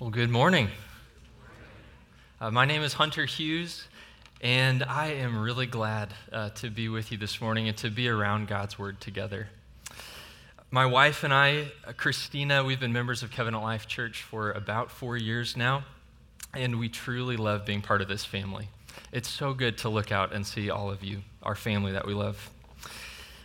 Well, good morning. Uh, my name is Hunter Hughes, and I am really glad uh, to be with you this morning and to be around God's Word together. My wife and I, uh, Christina, we've been members of Covenant Life Church for about four years now, and we truly love being part of this family. It's so good to look out and see all of you, our family that we love.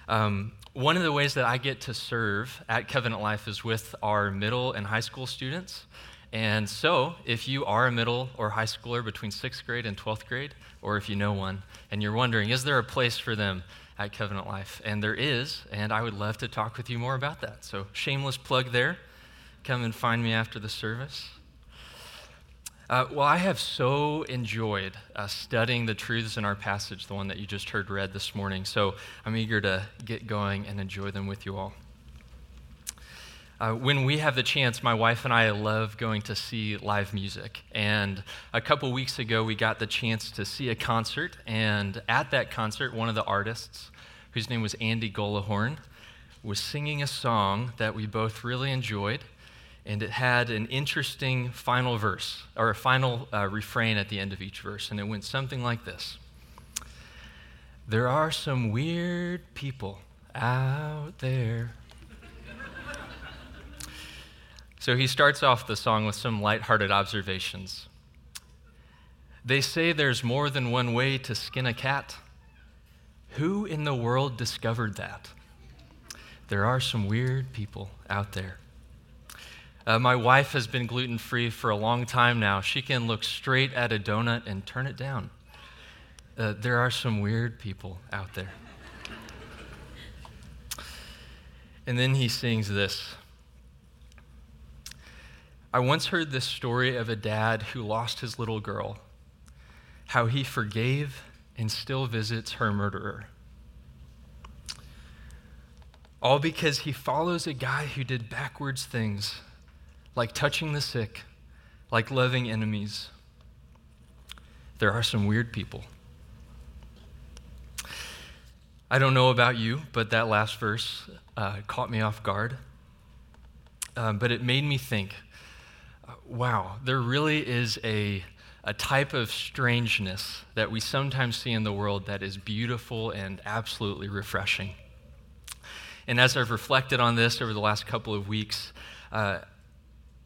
Um, one of the ways that I get to serve at Covenant Life is with our middle and high school students. And so, if you are a middle or high schooler between sixth grade and 12th grade, or if you know one, and you're wondering, is there a place for them at Covenant Life? And there is, and I would love to talk with you more about that. So, shameless plug there. Come and find me after the service. Uh, well, I have so enjoyed uh, studying the truths in our passage, the one that you just heard read this morning. So, I'm eager to get going and enjoy them with you all. Uh, when we have the chance, my wife and I love going to see live music. And a couple weeks ago, we got the chance to see a concert. And at that concert, one of the artists, whose name was Andy Gullahorn, was singing a song that we both really enjoyed. And it had an interesting final verse, or a final uh, refrain at the end of each verse. And it went something like this There are some weird people out there so he starts off the song with some lighthearted observations. They say there's more than one way to skin a cat. Who in the world discovered that? There are some weird people out there. Uh, my wife has been gluten free for a long time now. She can look straight at a donut and turn it down. Uh, there are some weird people out there. And then he sings this I once heard this story of a dad who lost his little girl, how he forgave and still visits her murderer. All because he follows a guy who did backwards things, like touching the sick, like loving enemies. There are some weird people. I don't know about you, but that last verse uh, caught me off guard. Um, but it made me think wow, there really is a, a type of strangeness that we sometimes see in the world that is beautiful and absolutely refreshing. And as I've reflected on this over the last couple of weeks, uh,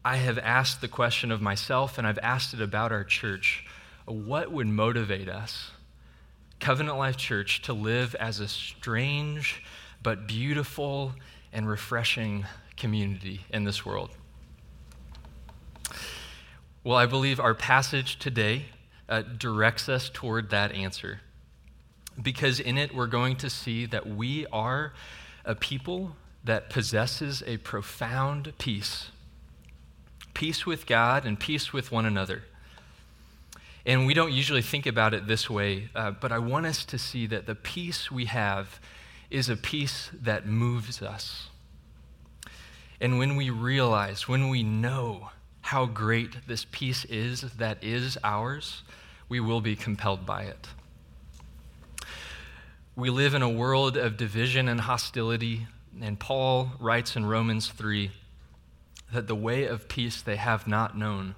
I have asked the question of myself and I've asked it about our church what would motivate us, Covenant Life Church, to live as a strange but beautiful and refreshing community in this world? Well, I believe our passage today uh, directs us toward that answer. Because in it, we're going to see that we are a people that possesses a profound peace peace with God and peace with one another. And we don't usually think about it this way, uh, but I want us to see that the peace we have is a peace that moves us. And when we realize, when we know how great this peace is that is ours, we will be compelled by it. We live in a world of division and hostility, and Paul writes in Romans 3 that the way of peace they have not known.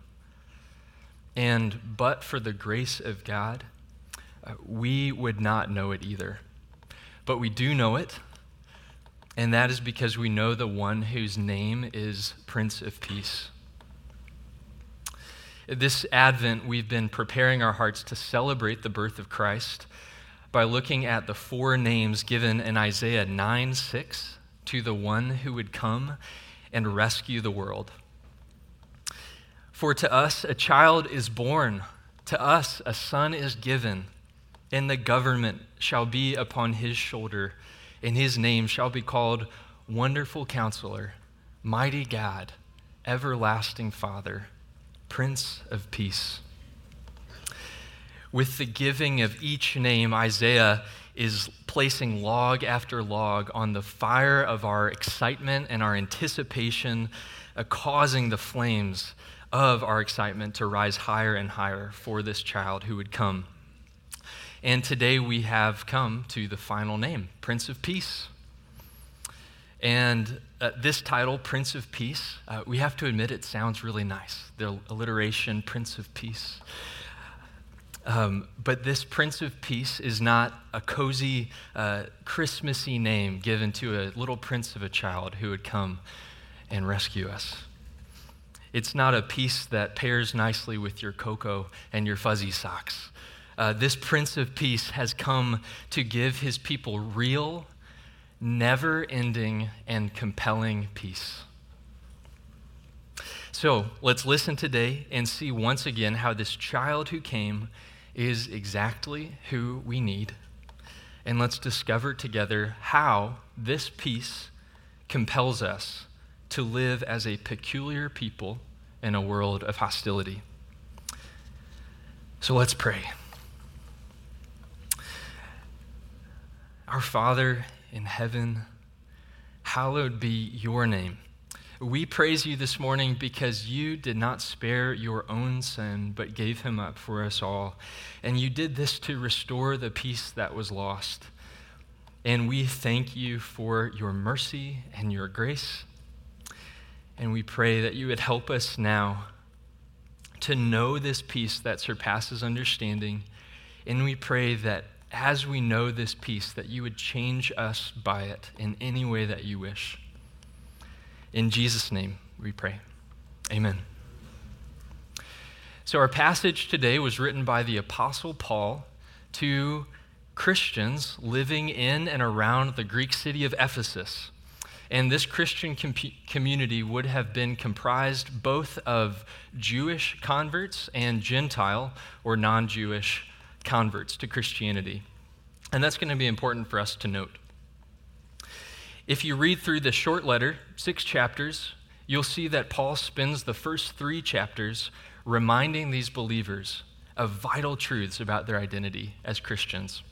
And but for the grace of God, uh, we would not know it either. But we do know it, and that is because we know the one whose name is Prince of Peace. This Advent, we've been preparing our hearts to celebrate the birth of Christ by looking at the four names given in Isaiah 9 6 to the one who would come and rescue the world. For to us a child is born, to us a son is given, and the government shall be upon his shoulder, and his name shall be called Wonderful Counselor, Mighty God, Everlasting Father Prince of Peace. With the giving of each name, Isaiah is placing log after log on the fire of our excitement and our anticipation, uh, causing the flames of our excitement to rise higher and higher for this child who would come. And today we have come to the final name, Prince of Peace. And uh, this title, Prince of Peace, uh, we have to admit it sounds really nice. The alliteration, Prince of Peace. Um, but this Prince of Peace is not a cozy, uh, Christmassy name given to a little prince of a child who would come and rescue us. It's not a peace that pairs nicely with your cocoa and your fuzzy socks. Uh, this Prince of Peace has come to give his people real, never ending, and compelling peace. So let's listen today and see once again how this child who came is exactly who we need. And let's discover together how this peace compels us to live as a peculiar people in a world of hostility. So let's pray. Our Father in heaven, hallowed be your name. We praise you this morning because you did not spare your own son, but gave him up for us all. And you did this to restore the peace that was lost. And we thank you for your mercy and your grace. And we pray that you would help us now to know this peace that surpasses understanding. And we pray that as we know this peace, that you would change us by it in any way that you wish. In Jesus' name, we pray. Amen. So, our passage today was written by the Apostle Paul to Christians living in and around the Greek city of Ephesus. And this Christian com- community would have been comprised both of Jewish converts and Gentile or non Jewish converts to Christianity. And that's going to be important for us to note. If you read through the short letter, six chapters, you'll see that Paul spends the first three chapters reminding these believers of vital truths about their identity as Christians.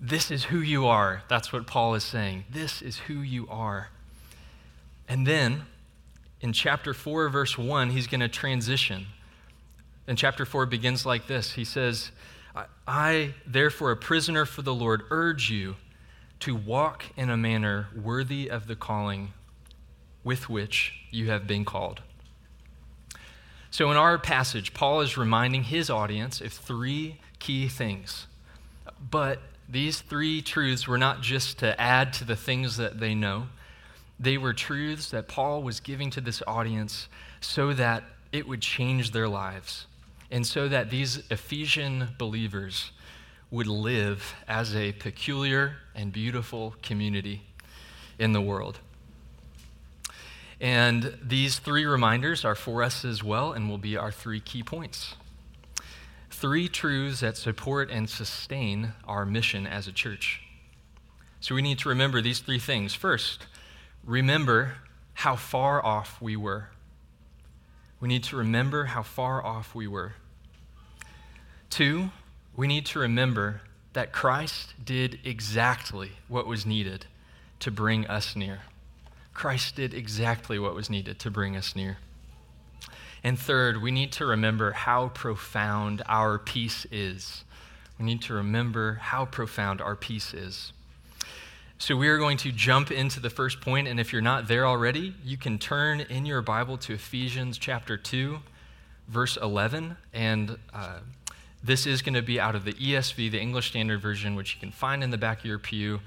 This is who you are. That's what Paul is saying. This is who you are. And then in chapter 4, verse 1, he's going to transition. And chapter 4 begins like this He says, I, therefore, a prisoner for the Lord, urge you to walk in a manner worthy of the calling with which you have been called. So, in our passage, Paul is reminding his audience of three key things. But these three truths were not just to add to the things that they know, they were truths that Paul was giving to this audience so that it would change their lives, and so that these Ephesian believers would live as a peculiar and beautiful community in the world. And these three reminders are for us as well and will be our three key points. Three truths that support and sustain our mission as a church. So we need to remember these three things. First, remember how far off we were. We need to remember how far off we were. Two, we need to remember that Christ did exactly what was needed to bring us near. Christ did exactly what was needed to bring us near. And third, we need to remember how profound our peace is. We need to remember how profound our peace is. So, we are going to jump into the first point, and if you're not there already, you can turn in your Bible to Ephesians chapter 2, verse 11, and uh, this is going to be out of the ESV, the English Standard Version, which you can find in the back of your pew.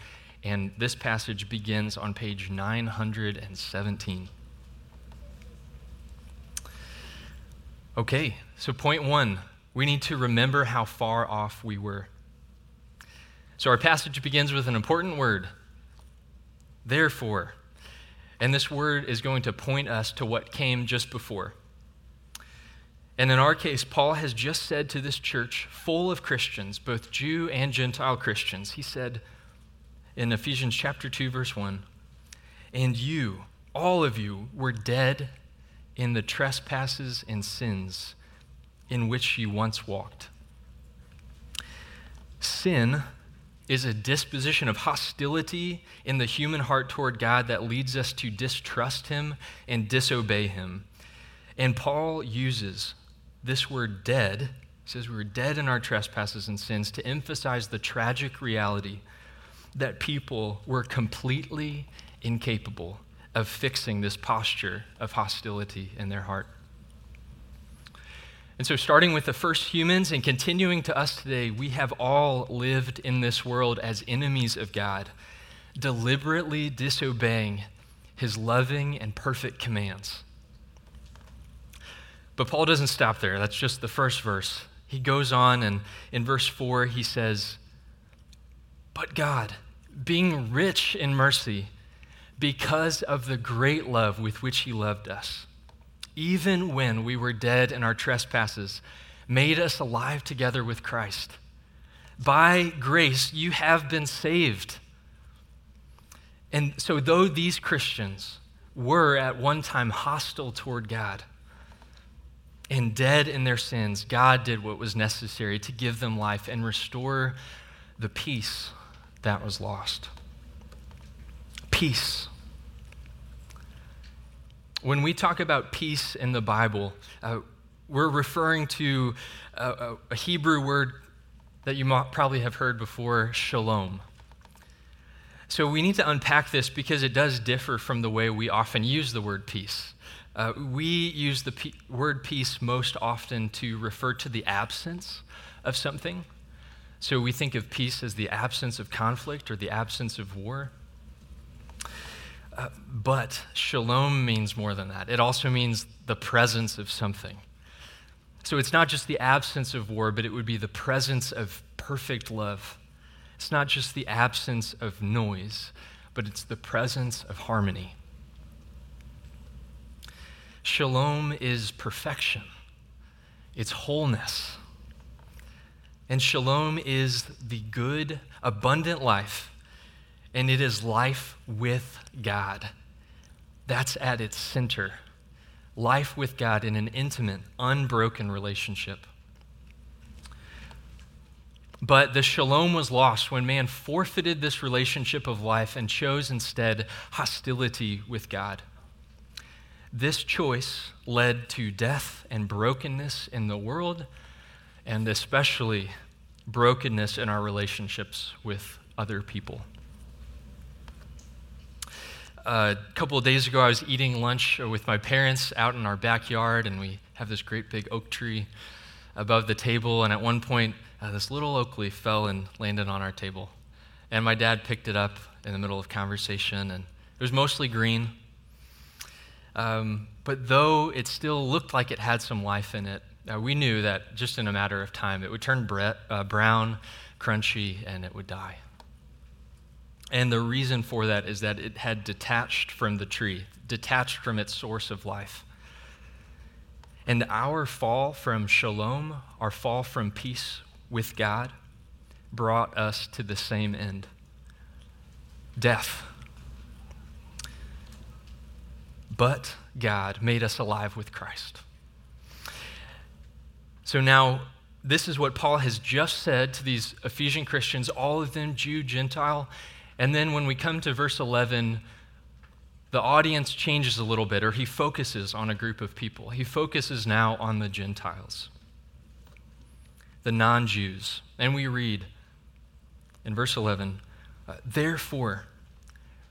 And this passage begins on page 917. Okay, so point one we need to remember how far off we were. So our passage begins with an important word, therefore. And this word is going to point us to what came just before. And in our case, Paul has just said to this church full of Christians, both Jew and Gentile Christians, he said in Ephesians chapter 2, verse 1, and you, all of you, were dead in the trespasses and sins in which you once walked. Sin is a disposition of hostility in the human heart toward God that leads us to distrust Him and disobey Him. And Paul uses this word dead says we were dead in our trespasses and sins to emphasize the tragic reality that people were completely incapable of fixing this posture of hostility in their heart. And so, starting with the first humans and continuing to us today, we have all lived in this world as enemies of God, deliberately disobeying his loving and perfect commands. But Paul doesn't stop there. That's just the first verse. He goes on, and in verse 4, he says, But God, being rich in mercy, because of the great love with which he loved us, even when we were dead in our trespasses, made us alive together with Christ. By grace, you have been saved. And so, though these Christians were at one time hostile toward God and dead in their sins, God did what was necessary to give them life and restore the peace that was lost. Peace. When we talk about peace in the Bible, uh, we're referring to a, a, Hebrew word that you probably have heard before, shalom. So we need to unpack this because it does differ from the way we often use the word peace. Uh, we use the pe- word peace most often to refer to the absence of something. So we think of peace as the absence of conflict or the absence of war. Uh, but shalom means more than that. It also means the presence of something. So it's not just the absence of war, but it would be the presence of perfect love it's not just the absence of noise, but it's the presence of harmony. Shalom is perfection, it's wholeness. And shalom is the good, abundant life, and it is life with God. That's at its center. Life with God in an intimate, unbroken relationship. But the shalom was lost when man forfeited this relationship of life and chose instead hostility with God. This choice led to death and brokenness in the world, and especially brokenness in our relationships with other people. A couple of days ago, I was eating lunch with my parents out in our backyard, and we have this great big oak tree above the table. And at one point, uh, this little oak leaf fell and landed on our table. And my dad picked it up in the middle of conversation, and it was mostly green. Um, but though it still looked like it had some life in it, uh, we knew that just in a matter of time it would turn bre- uh, brown, crunchy, and it would die. And the reason for that is that it had detached from the tree, detached from its source of life. And our fall from shalom, our fall from peace with God brought us to the same end death. But God made us alive with Christ. So now, this is what Paul has just said to these Ephesian Christians, all of them Jew, Gentile. And then when we come to verse 11, the audience changes a little bit, or he focuses on a group of people. He focuses now on the Gentiles the non Jews. And we read in verse 11 uh, Therefore,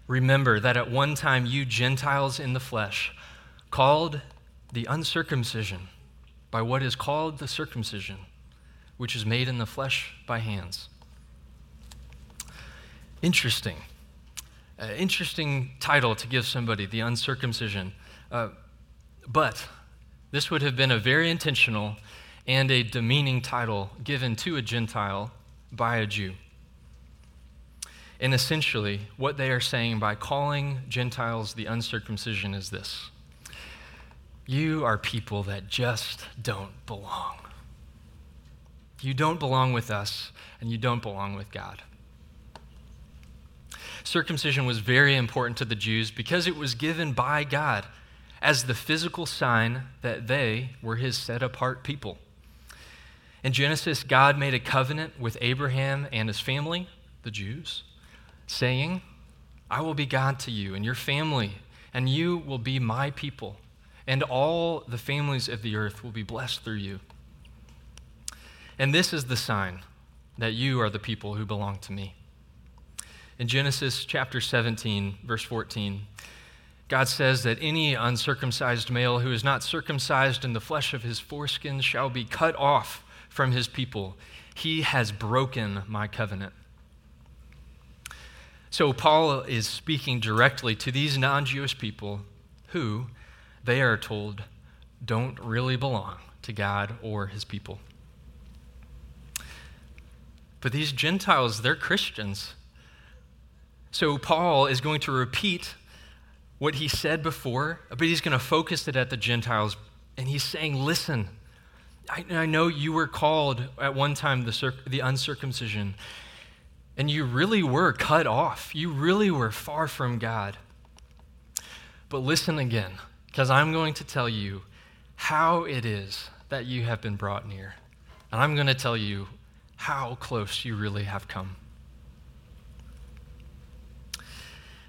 remember that at one time you Gentiles in the flesh, called the uncircumcision by what is called the circumcision, which is made in the flesh by hands. Interesting. Uh, interesting title to give somebody, the uncircumcision. Uh, but this would have been a very intentional and a demeaning title given to a Gentile by a Jew. And essentially, what they are saying by calling Gentiles the uncircumcision is this You are people that just don't belong. You don't belong with us, and you don't belong with God. Circumcision was very important to the Jews because it was given by God as the physical sign that they were his set apart people. In Genesis, God made a covenant with Abraham and his family, the Jews, saying, I will be God to you and your family, and you will be my people, and all the families of the earth will be blessed through you. And this is the sign that you are the people who belong to me. In Genesis chapter 17, verse 14, God says that any uncircumcised male who is not circumcised in the flesh of his foreskin shall be cut off from his people. He has broken my covenant. So, Paul is speaking directly to these non Jewish people who, they are told, don't really belong to God or his people. But these Gentiles, they're Christians. So, Paul is going to repeat what he said before, but he's going to focus it at the Gentiles. And he's saying, Listen, I, I know you were called at one time the, circ- the uncircumcision. And you really were cut off. You really were far from God. But listen again, because I'm going to tell you how it is that you have been brought near. And I'm going to tell you how close you really have come.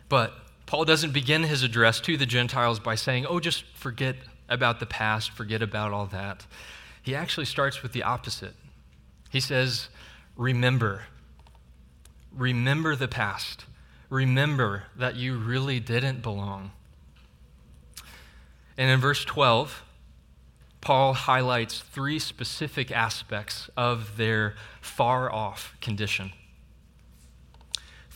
But Paul doesn't begin his address to the Gentiles by saying, oh, just forget about the past, forget about all that. He actually starts with the opposite. He says, remember remember the past. Remember that you really didn't belong. And in verse 12, Paul highlights three specific aspects of their far off condition.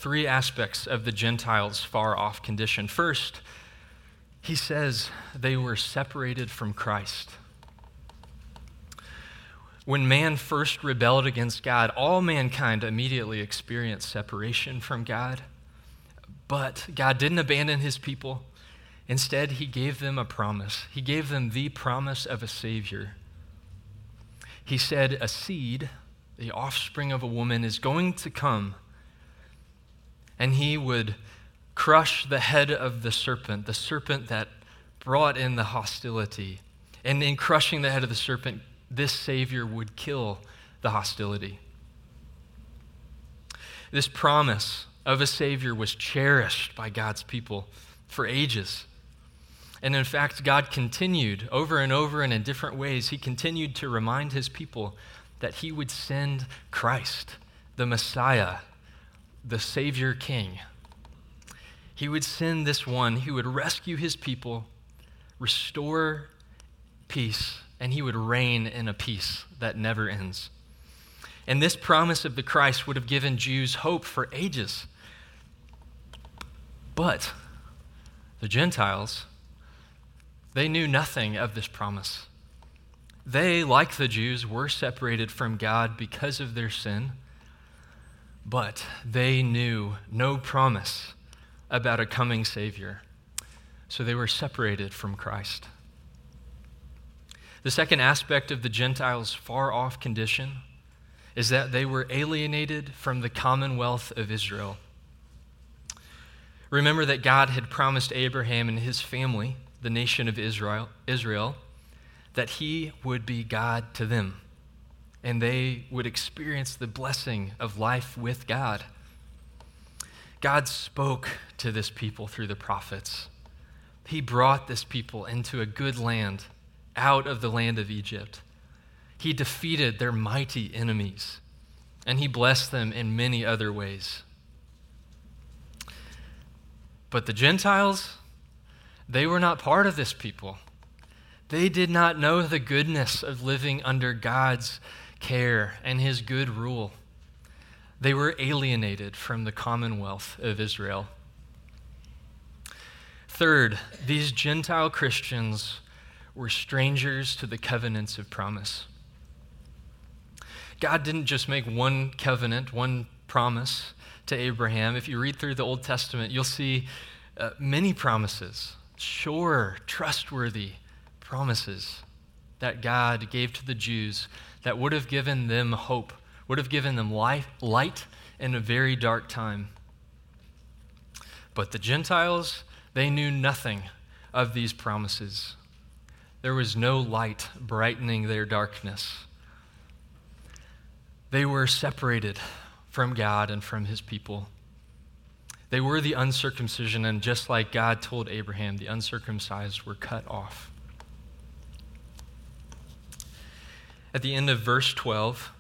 Three aspects of the Gentiles' far off condition. First, he says they were separated from Christ. When man first rebelled against God, all mankind immediately experienced separation from God. But God didn't abandon his people. Instead, he gave them a promise. He gave them the promise of a Savior. He said, A seed, the offspring of a woman, is going to come, and he would crush the head of the serpent, the serpent that brought in the hostility. And in crushing the head of the serpent, this Savior would kill the hostility. This promise of a Savior was cherished by God's people for ages. And in fact, God continued over and over and in different ways, He continued to remind His people that He would send Christ, the Messiah, the Savior King. He would send this one who would rescue His people, restore peace, and he would reign in a peace that never ends. And this promise of the Christ would have given Jews hope for ages. But the Gentiles, they knew nothing of this promise. They, like the Jews, were separated from God because of their sin, but they knew no promise about a coming Savior. So they were separated from Christ. The second aspect of the Gentiles' far off condition is that they were alienated from the commonwealth of Israel. Remember that God had promised Abraham and his family, the nation of Israel, Israel, that he would be God to them and they would experience the blessing of life with God. God spoke to this people through the prophets. He brought this people into a good land out of the land of Egypt. He defeated their mighty enemies, and he blessed them in many other ways. But the Gentiles, they were not part of this people. They did not know the goodness of living under God's care and his good rule. They were alienated from the commonwealth of Israel. Third, these Gentile Christians were strangers to the covenants of promise. God didn't just make one covenant, one promise to Abraham. If you read through the Old Testament, you'll see uh, many promises, sure, trustworthy promises that God gave to the Jews that would have given them hope, would have given them life, light in a very dark time. But the Gentiles, they knew nothing of these promises. There was no light brightening their darkness. They were separated from God and from his people. They were the uncircumcision, and just like God told Abraham, the uncircumcised were cut off. At the end of verse 12,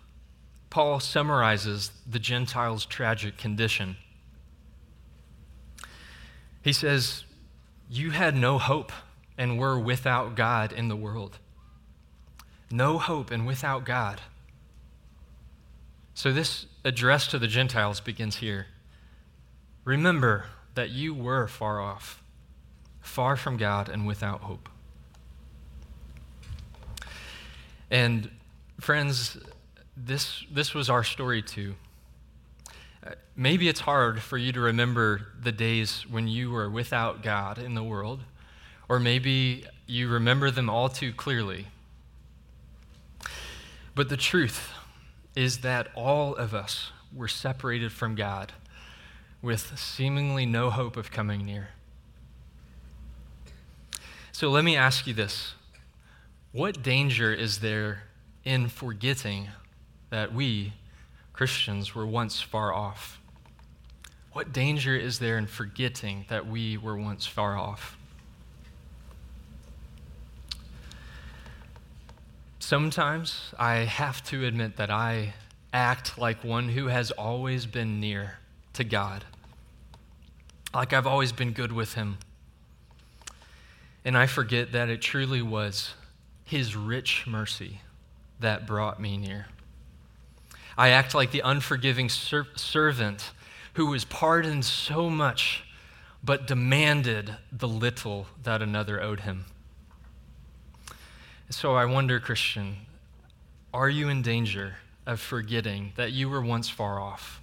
Paul summarizes the Gentiles' tragic condition. He says, You had no hope and were without God in the world. No hope and without God. So, this address to the Gentiles begins here. Remember that you were far off, far from God, and without hope. And, friends, this, this was our story too. Uh, maybe it's hard for you to remember the days when you were without God in the world, or maybe you remember them all too clearly. But the truth is that all of us were separated from God with seemingly no hope of coming near. So let me ask you this What danger is there in forgetting that we, Christians, were once far off? What danger is there in forgetting that we were once far off? Sometimes I have to admit that I act like one who has always been near to God, like I've always been good with Him. And I forget that it truly was His rich mercy that brought me near. I act like the unforgiving ser- servant who was pardoned so much but demanded the little that another owed him. So I wonder, Christian, are you in danger of forgetting that you were once far off?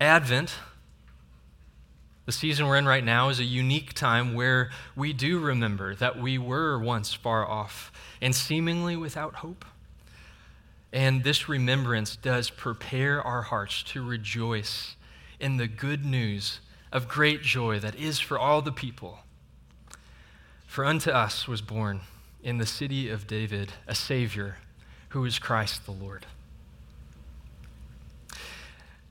Advent, the season we're in right now, is a unique time where we do remember that we were once far off and seemingly without hope. And this remembrance does prepare our hearts to rejoice in the good news of great joy that is for all the people. For unto us was born in the city of David a Savior who is Christ the Lord.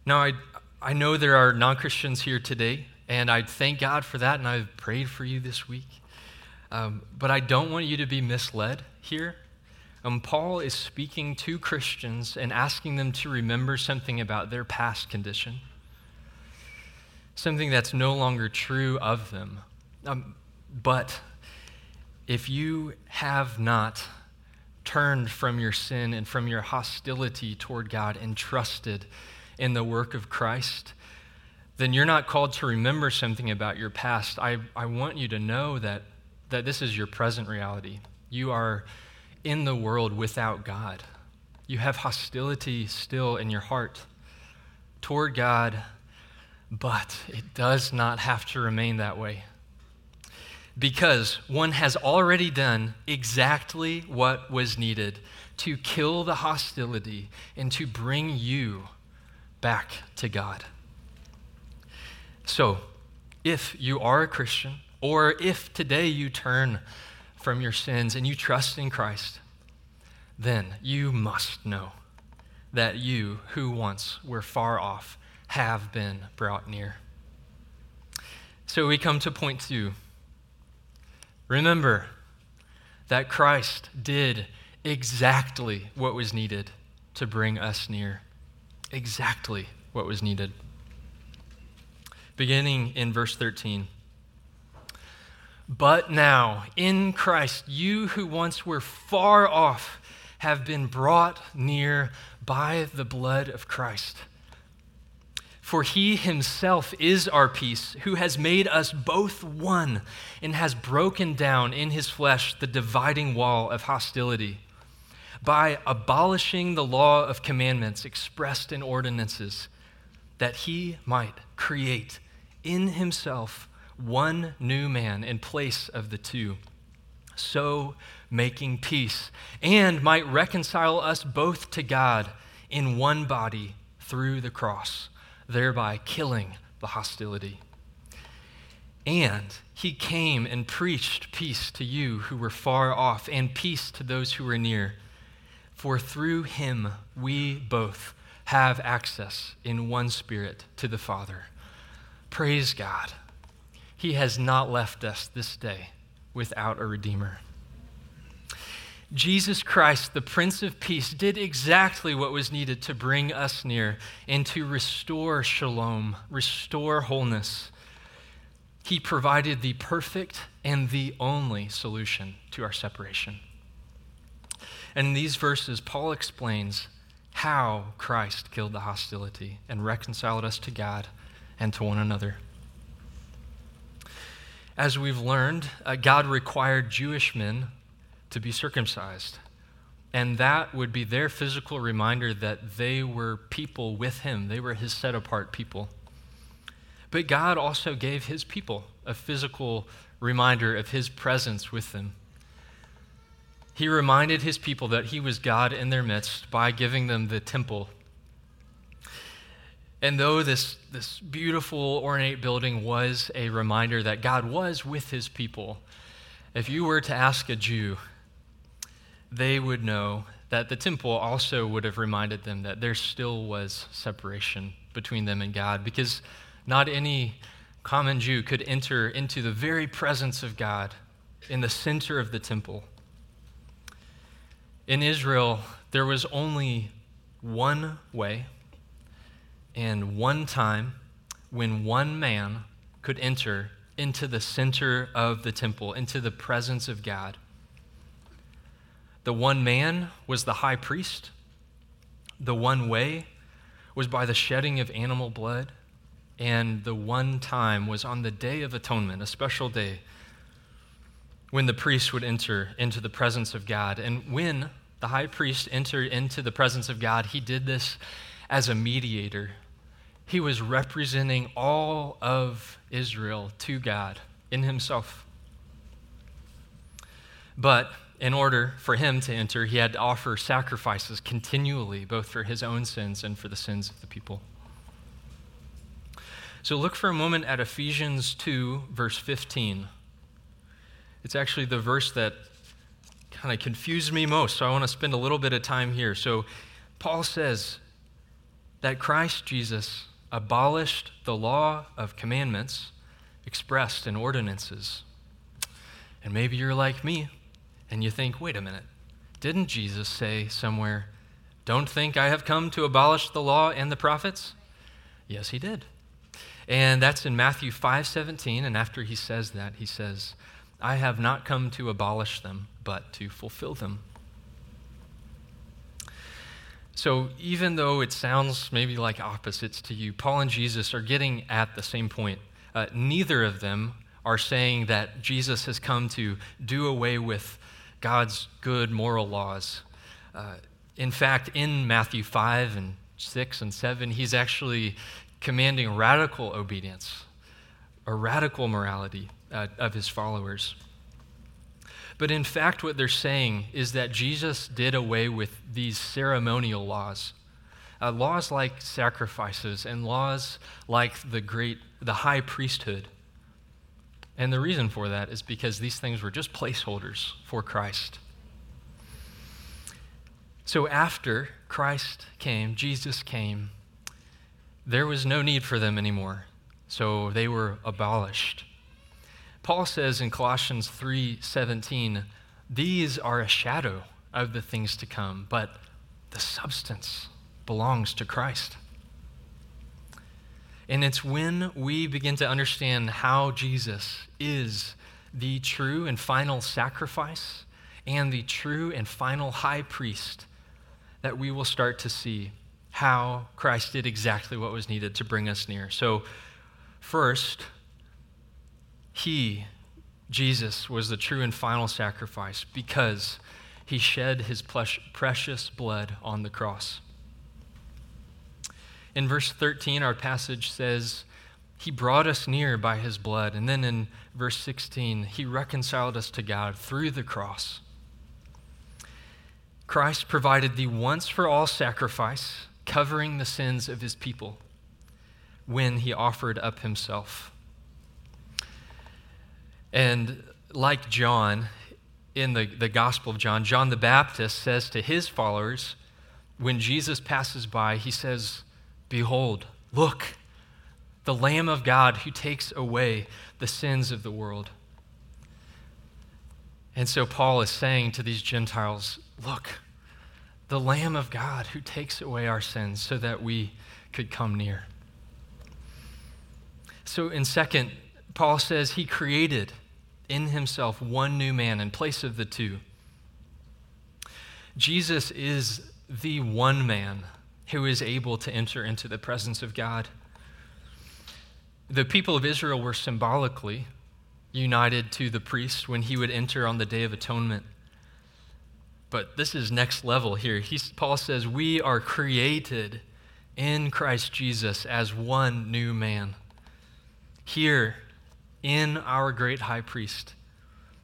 Now, I, I know there are non Christians here today, and I thank God for that, and I've prayed for you this week. Um, but I don't want you to be misled here. Um, Paul is speaking to Christians and asking them to remember something about their past condition, something that's no longer true of them. Um, but if you have not turned from your sin and from your hostility toward God and trusted in the work of Christ, then you're not called to remember something about your past. I, I want you to know that, that this is your present reality. You are in the world without God. You have hostility still in your heart toward God, but it does not have to remain that way. Because one has already done exactly what was needed to kill the hostility and to bring you back to God. So, if you are a Christian, or if today you turn from your sins and you trust in Christ, then you must know that you, who once were far off, have been brought near. So we come to point two. Remember that Christ did exactly what was needed to bring us near. Exactly what was needed. Beginning in verse 13. But now, in Christ, you who once were far off have been brought near by the blood of Christ. For he himself is our peace, who has made us both one and has broken down in his flesh the dividing wall of hostility by abolishing the law of commandments expressed in ordinances, that he might create in himself one new man in place of the two, so making peace, and might reconcile us both to God in one body through the cross, thereby killing the hostility. And he came and preached peace to you who were far off, and peace to those who were near. For through him we both have access in one spirit to the Father. Praise God. He has not left us this day without a Redeemer. Jesus Christ, the Prince of Peace, did exactly what was needed to bring us near and to restore shalom, restore wholeness. He provided the perfect and the only solution to our separation. And in these verses, Paul explains how Christ killed the hostility and reconciled us to God and to one another. As we've learned, uh, God required Jewish men to be circumcised. And that would be their physical reminder that they were people with Him, they were His set apart people. But God also gave His people a physical reminder of His presence with them. He reminded His people that He was God in their midst by giving them the temple. And though this, this beautiful, ornate building was a reminder that God was with His people, if you were to ask a Jew, they would know that the temple also would have reminded them that there still was separation between them and God because not any common Jew could enter into the very presence of God in the center of the temple. In Israel, there was only one way and one time when one man could enter into the center of the temple, into the presence of God. The one man was the high priest. The one way was by the shedding of animal blood. And the one time was on the Day of Atonement, a special day, when the priest would enter into the presence of God. And when the high priest entered into the presence of God, he did this as a mediator. He was representing all of Israel to God in himself. But in order for him to enter, he had to offer sacrifices continually, both for his own sins and for the sins of the people. So look for a moment at Ephesians 2, verse 15. It's actually the verse that kind of confused me most, so I want to spend a little bit of time here. So Paul says that Christ Jesus abolished the law of commandments expressed in ordinances. And maybe you're like me and you think, wait a minute, didn't Jesus say somewhere, don't think I have come to abolish the law and the prophets? Yes, he did. And that's in Matthew 5:17 and after he says that, he says, I have not come to abolish them, but to fulfill them. So, even though it sounds maybe like opposites to you, Paul and Jesus are getting at the same point. Uh, neither of them are saying that Jesus has come to do away with God's good moral laws. Uh, in fact, in Matthew 5 and 6 and 7, he's actually commanding radical obedience, a radical morality uh, of his followers. But in fact, what they're saying is that Jesus did away with these ceremonial laws. Uh, laws like sacrifices and laws like the great the high priesthood and the reason for that is because these things were just placeholders for Christ. So after Christ came, Jesus came, there was no need for them anymore. So they were abolished. Paul says in Colossians 3:17, "These are a shadow of the things to come, but the substance belongs to Christ." And it's when we begin to understand how Jesus is the true and final sacrifice and the true and final high priest that we will start to see how Christ did exactly what was needed to bring us near. So, first, he, Jesus, was the true and final sacrifice because he shed his precious blood on the cross. In verse 13, our passage says, He brought us near by His blood. And then in verse 16, He reconciled us to God through the cross. Christ provided the once for all sacrifice covering the sins of His people when He offered up Himself. And like John, in the, the Gospel of John, John the Baptist says to his followers, when Jesus passes by, he says, Behold, look, the Lamb of God who takes away the sins of the world. And so Paul is saying to these Gentiles, look, the Lamb of God who takes away our sins so that we could come near. So in second, Paul says he created in himself one new man in place of the two. Jesus is the one man who is able to enter into the presence of God. The people of Israel were symbolically united to the priest when he would enter on the Day of Atonement. But this is next level here. Paul says, We are created in Christ Jesus as one new man. Here, in our great high priest,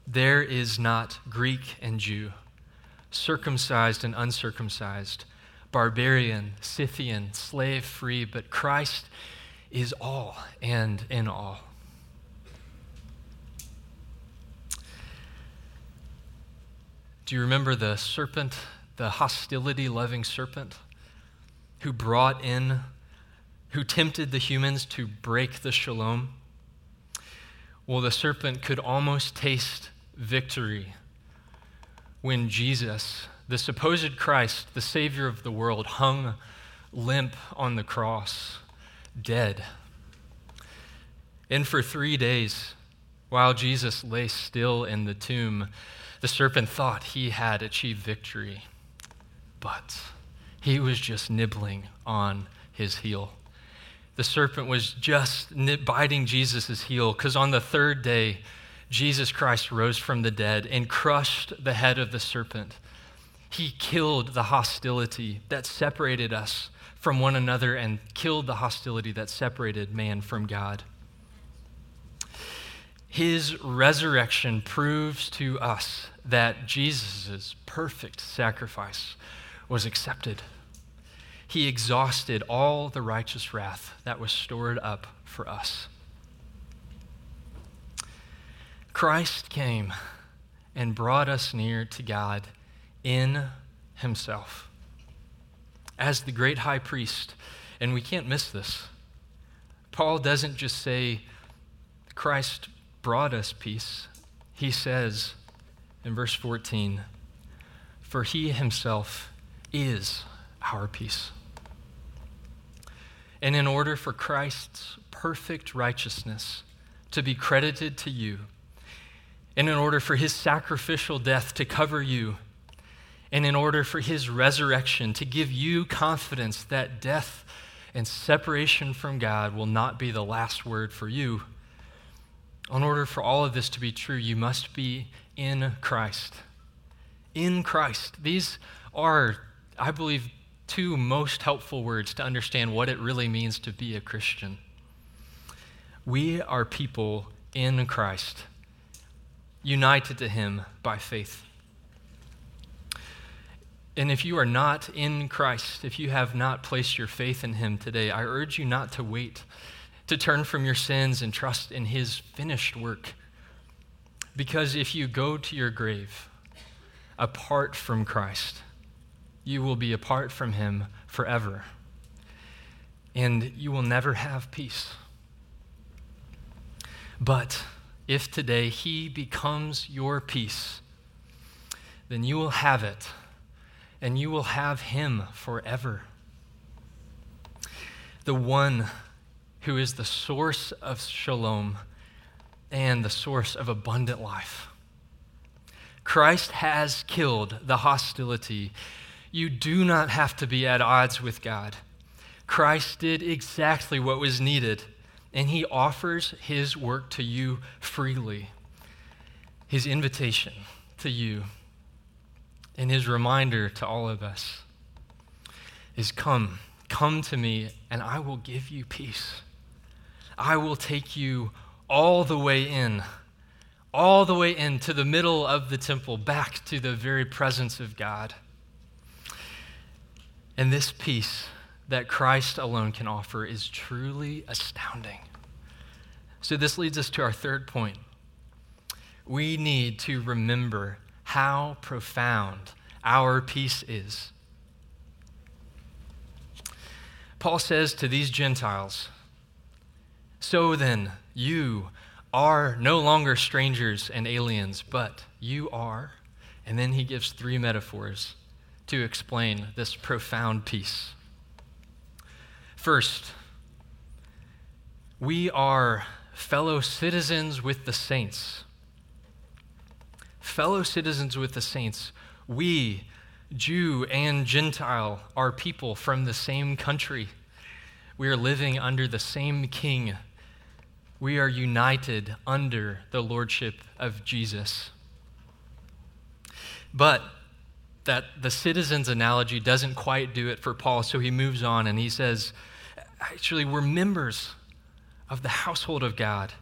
there is not Greek and Jew, circumcised and uncircumcised, barbarian, Scythian, slave free, but Christ is all and in all. Do you remember the serpent, the hostility loving serpent, who brought in, who tempted the humans to break the shalom? Well, the serpent could almost taste victory when Jesus, the supposed Christ, the Savior of the world, hung limp on the cross, dead. And for three days, while Jesus lay still in the tomb, the serpent thought he had achieved victory, but he was just nibbling on his heel. The serpent was just biting Jesus' heel because on the third day, Jesus Christ rose from the dead and crushed the head of the serpent. He killed the hostility that separated us from one another and killed the hostility that separated man from God. His resurrection proves to us that Jesus' perfect sacrifice was accepted. He exhausted all the righteous wrath that was stored up for us. Christ came and brought us near to God in Himself as the great high priest. And we can't miss this. Paul doesn't just say, Christ brought us peace. He says in verse 14, For he himself is our peace. And in order for Christ's perfect righteousness to be credited to you, and in order for his sacrificial death to cover you, and in order for his resurrection to give you confidence that death and separation from God will not be the last word for you in order for all of this to be true, you must be in Christ. In Christ. These are, I believe, two most helpful words to understand what it really means to be a Christian. We are people in Christ, united to Him by faith. And if you are not in Christ, if you have not placed your faith in Him today, I urge you not to wait to turn from your sins and trust in his finished work. Because if you go to your grave apart from Christ, you will be apart from him forever. And you will never have peace. But if today he becomes your peace, then you will have it, and you will have him forever. The one who is the source of shalom and the source of abundant life. Christ has killed the hostility. You do not have to be at odds with God. Christ did exactly what was needed, and he offers his work to you freely. His invitation to you and his reminder to all of us is come, come to me, and I will give you peace. I will take you all the way in, all the way into the middle of the temple, back to the very presence of God. And this peace that Christ alone can offer is truly astounding. So, this leads us to our third point. We need to remember how profound our peace is. Paul says to these Gentiles, so then, you are no longer strangers and aliens, but you are. And then he gives three metaphors to explain this profound peace. First, we are fellow citizens with the saints. Fellow citizens with the saints. We, Jew and Gentile, are people from the same country. We are living under the same king. We are united under the lordship of Jesus. But that the citizens analogy doesn't quite do it for Paul, so he moves on and he says, actually, we're members of the household of God.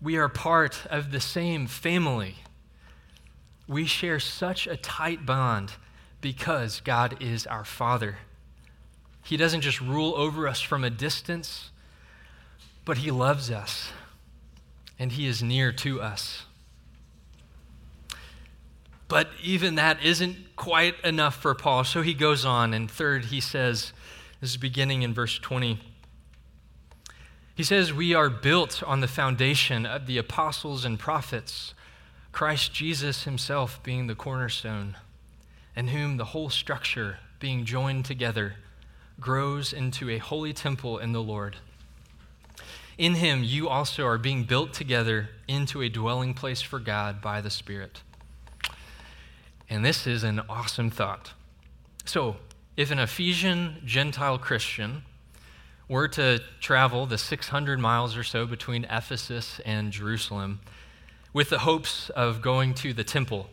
We are part of the same family. We share such a tight bond because God is our Father. He doesn't just rule over us from a distance, but He loves us and He is near to us. But even that isn't quite enough for Paul. So he goes on, and third, he says, this is beginning in verse 20. He says, We are built on the foundation of the apostles and prophets, Christ Jesus himself being the cornerstone, in whom the whole structure, being joined together, grows into a holy temple in the Lord. In him, you also are being built together into a dwelling place for God by the Spirit. And this is an awesome thought. So, if an Ephesian Gentile Christian were to travel the 600 miles or so between Ephesus and Jerusalem with the hopes of going to the temple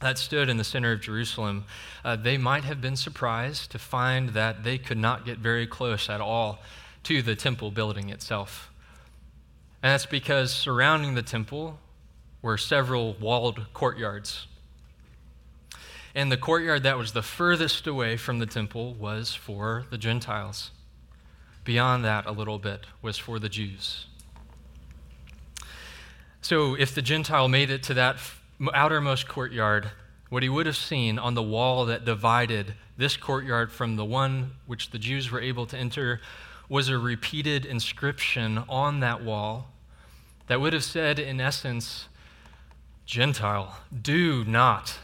that stood in the center of Jerusalem, uh, they might have been surprised to find that they could not get very close at all to the temple building itself. And that's because surrounding the temple were several walled courtyards and the courtyard that was the furthest away from the temple was for the Gentiles. Beyond that, a little bit, was for the Jews. So if the Gentile made it to that outermost courtyard, what he would have seen on the wall that divided this courtyard from the one which the Jews were able to enter was a repeated inscription on that wall that would have said, in essence, Gentile, do not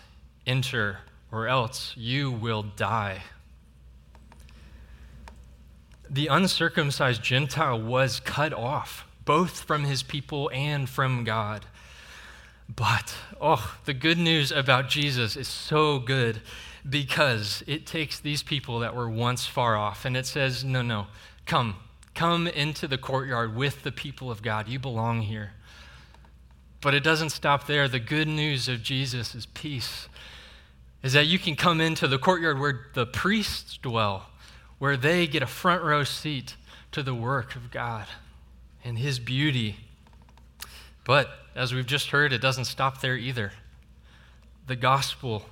enter, or else you will die. The uncircumcised Gentile was cut off, both from his people and from God. But, oh, the good news about Jesus is so good because it takes these people that were once far off and it says, no, no, come, come into the courtyard with the people of God. You belong here. But it doesn't stop there. The good news of Jesus is peace is that you can come into the courtyard where the priests dwell, where they get a front row seat to the work of God and His beauty. But as we've just heard, it doesn't stop there either. The gospel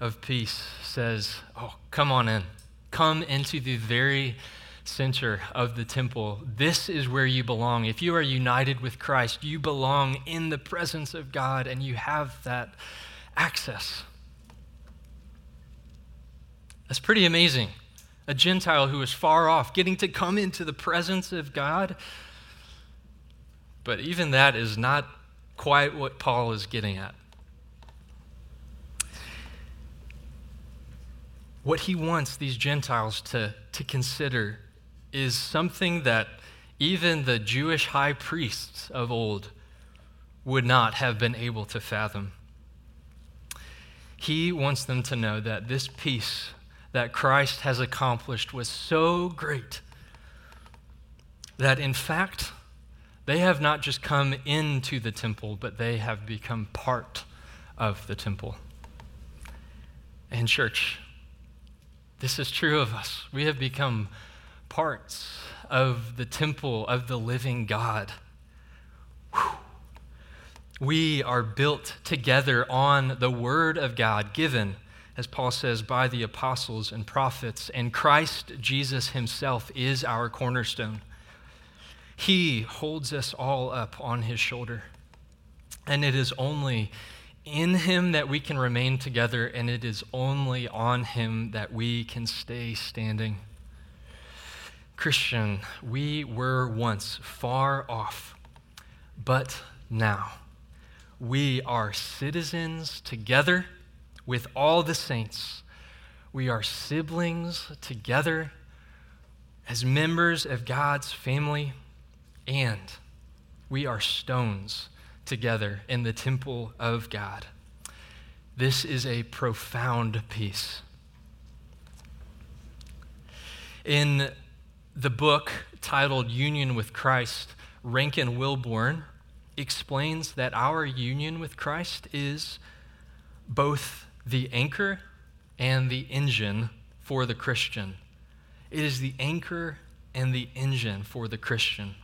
of peace says, Oh, come on in. Come into the very center of the temple. This is where you belong. If you are united with Christ, you belong in the presence of God and you have that access. That's pretty amazing. A Gentile who is far off, getting to come into the presence of God. But even that is not quite what Paul is getting at. What he wants these Gentiles to, to consider is something that even the Jewish high priests of old would not have been able to fathom. He wants them to know that this peace that Christ has accomplished was so great that, in fact, they have not just come into the temple, but they have become part of the temple. And, church, this is true of us. We have become parts of the temple of the living God. We are built together on the Word of God given as Paul says, by the apostles and prophets, and Christ Jesus himself is our cornerstone. He holds us all up on his shoulder. And it is only in him that we can remain together, and it is only on him that we can stay standing. Christian, we were once far off, But now, we are citizens together with all the saints. We are siblings together as members of God's family, and we are stones together in the temple of God. This is a profound peace. In the book titled Union with Christ, Rankin Wilbourne explains that our union with Christ is both the anchor and the engine for the Christian. It is the anchor and the engine for the Christian.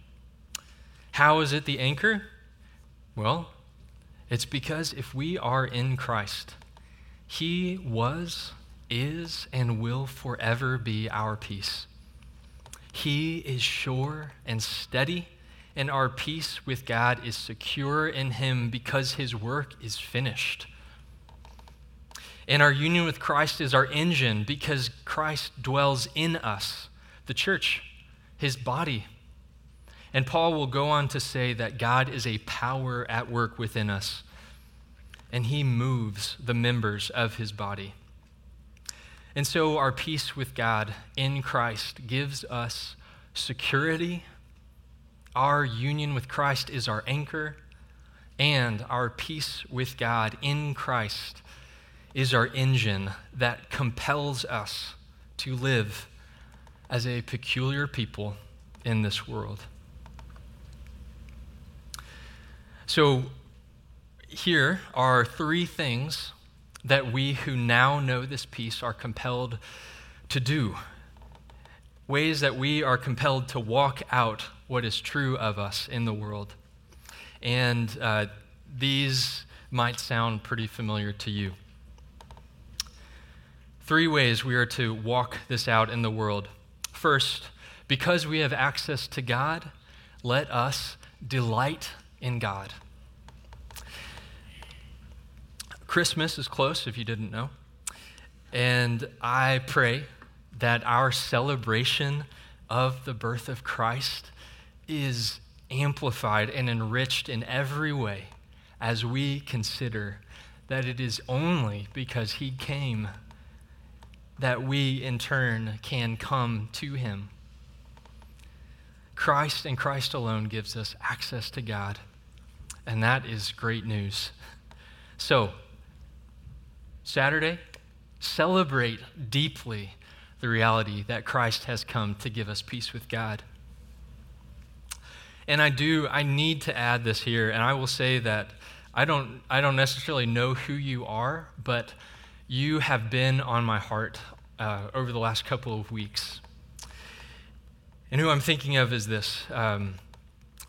How is it the anchor? Well, it's because if we are in Christ, He was, is, and will forever be our peace. He is sure and steady, and our peace with God is secure in Him because His work is finished. And our union with Christ is our engine because Christ dwells in us, the church, His body. And Paul will go on to say that God is a power at work within us, and He moves the members of His body. And so our peace with God in Christ gives us security. Our union with Christ is our anchor, and our peace with God in Christ is our engine that compels us to live as a peculiar people in this world. So, here are three things that we who now know this peace are compelled to do. Ways that we are compelled to walk out what is true of us in the world. And uh, these might sound pretty familiar to you. Three ways we are to walk this out in the world. First, because we have access to God, let us delight in God. Christmas is close, if you didn't know. And I pray that our celebration of the birth of Christ is amplified and enriched in every way as we consider that it is only because he came that we in turn can come to him. Christ and Christ alone gives us access to God, and that is great news. So, Saturday, celebrate deeply the reality that Christ has come to give us peace with God. And I do, I need to add this here, and I will say that I don't, I don't necessarily know who you are, but you have been on my heart uh, over the last couple of weeks. And who I'm thinking of is this um,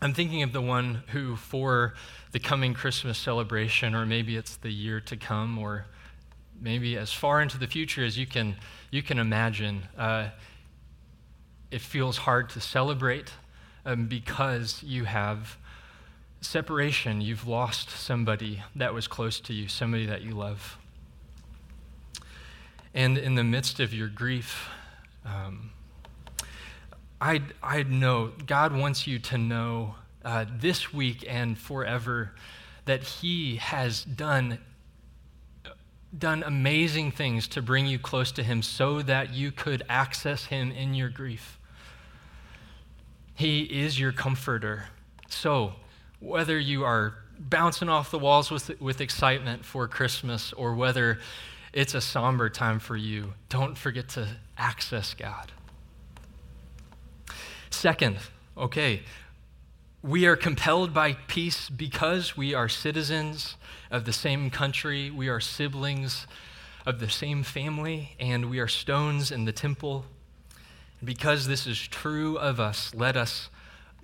I'm thinking of the one who, for the coming Christmas celebration, or maybe it's the year to come, or maybe as far into the future as you can, you can imagine. Uh, it feels hard to celebrate um, because you have separation. You've lost somebody that was close to you, somebody that you love. And in the midst of your grief, um, I, I know God wants you to know uh, this week and forever that He has done done amazing things to bring you close to Him so that you could access Him in your grief. He is your comforter. So, whether you are bouncing off the walls with, with excitement for Christmas or whether it's a somber time for you, don't forget to access God. Second, okay, we are compelled by peace because we are citizens of the same country, we are siblings of the same family, and we are stones in the temple. Because this is true of us, let us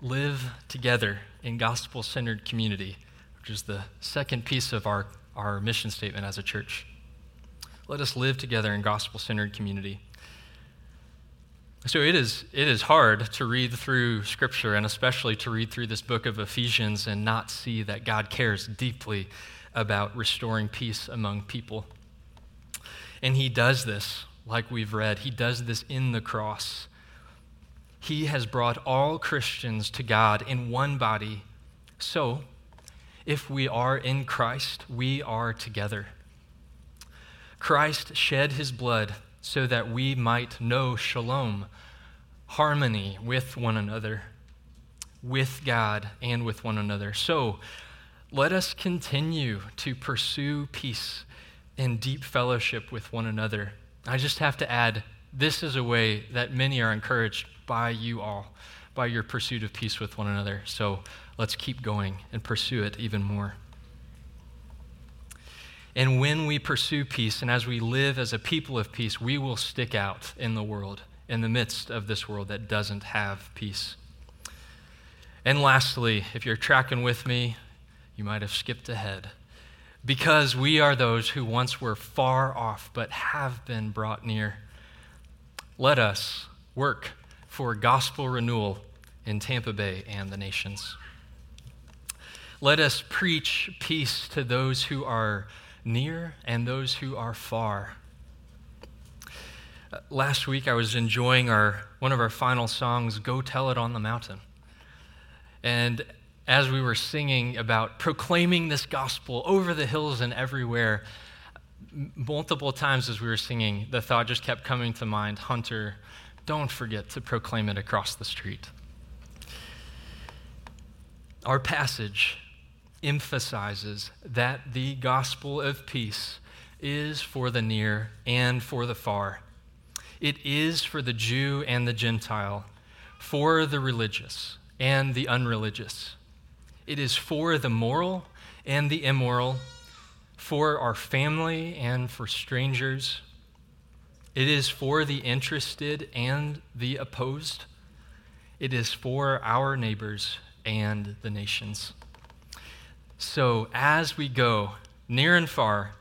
live together in gospel centered community, which is the second piece of our, our mission statement as a church. Let us live together in gospel centered community. So it is, it is hard to read through Scripture and especially to read through this book of Ephesians and not see that God cares deeply about restoring peace among people. And He does this, like we've read, He does this in the cross. He has brought all Christians to God in one body So, if we are in Christ, we are together. Christ shed his blood so that we might know shalom, harmony with one another, with God and with one another. So, let us continue to pursue peace and deep fellowship with one another. I just have to add this is a way that many are encouraged by you all, by your pursuit of peace with one another. So let's keep going and pursue it even more. And when we pursue peace and as we live as a people of peace, we will stick out in the world, in the midst of this world that doesn't have peace. And lastly, if you're tracking with me, you might have skipped ahead because we are those who once were far off but have been brought near. Let us work for gospel renewal in Tampa Bay and the nations. Let us preach peace to those who are near and those who are far. Uh, last week, I was enjoying our, one of our final songs, Go Tell It on the Mountain. And as we were singing about proclaiming this gospel over the hills and everywhere, multiple times as we were singing, the thought just kept coming to mind Hunter, don't forget to proclaim it across the street. Our passage emphasizes that the gospel of peace is for the near and for the far. It is for the Jew and the Gentile, for the religious and the unreligious. It is for the moral and the immoral, for our family and for strangers. It is for the interested and the opposed. It is for our neighbors and the nations. So, as we go near and far,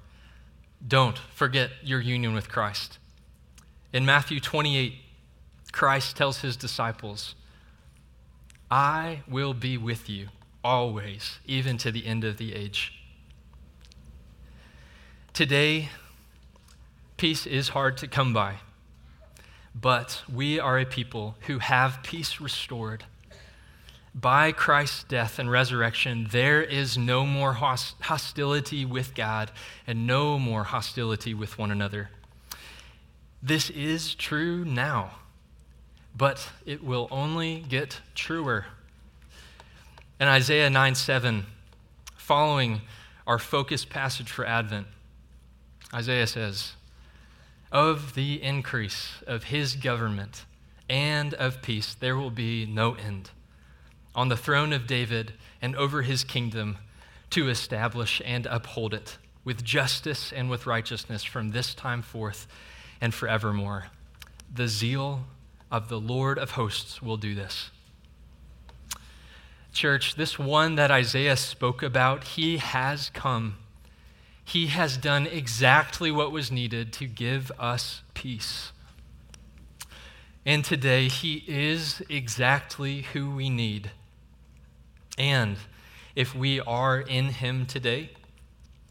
don't forget your union with Christ. In Matthew 28, Christ tells his disciples, I will be with you always, even to the end of the age. Today, peace is hard to come by, but we are a people who have peace restored. By Christ's death and resurrection, there is no more hostility with God and no more hostility with one another. This is true now, but it will only get truer in Isaiah 9 7, following our focus passage for Advent, Isaiah says, Of the increase of his government and of peace, there will be no end. On the throne of David and over his kingdom, to establish and uphold it with justice and with righteousness from this time forth and forevermore. The zeal of the Lord of hosts will do this. Church, this one that Isaiah spoke about, he has come. He has done exactly what was needed to give us peace. And today, he is exactly who we need. And if we are in him today,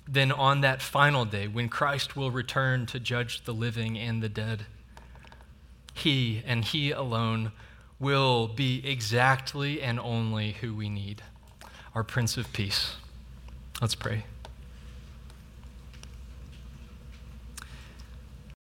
then on that final day, when Christ will return to judge the living and the dead, he and he alone will be exactly and only who we need our Prince of Peace. Let's pray.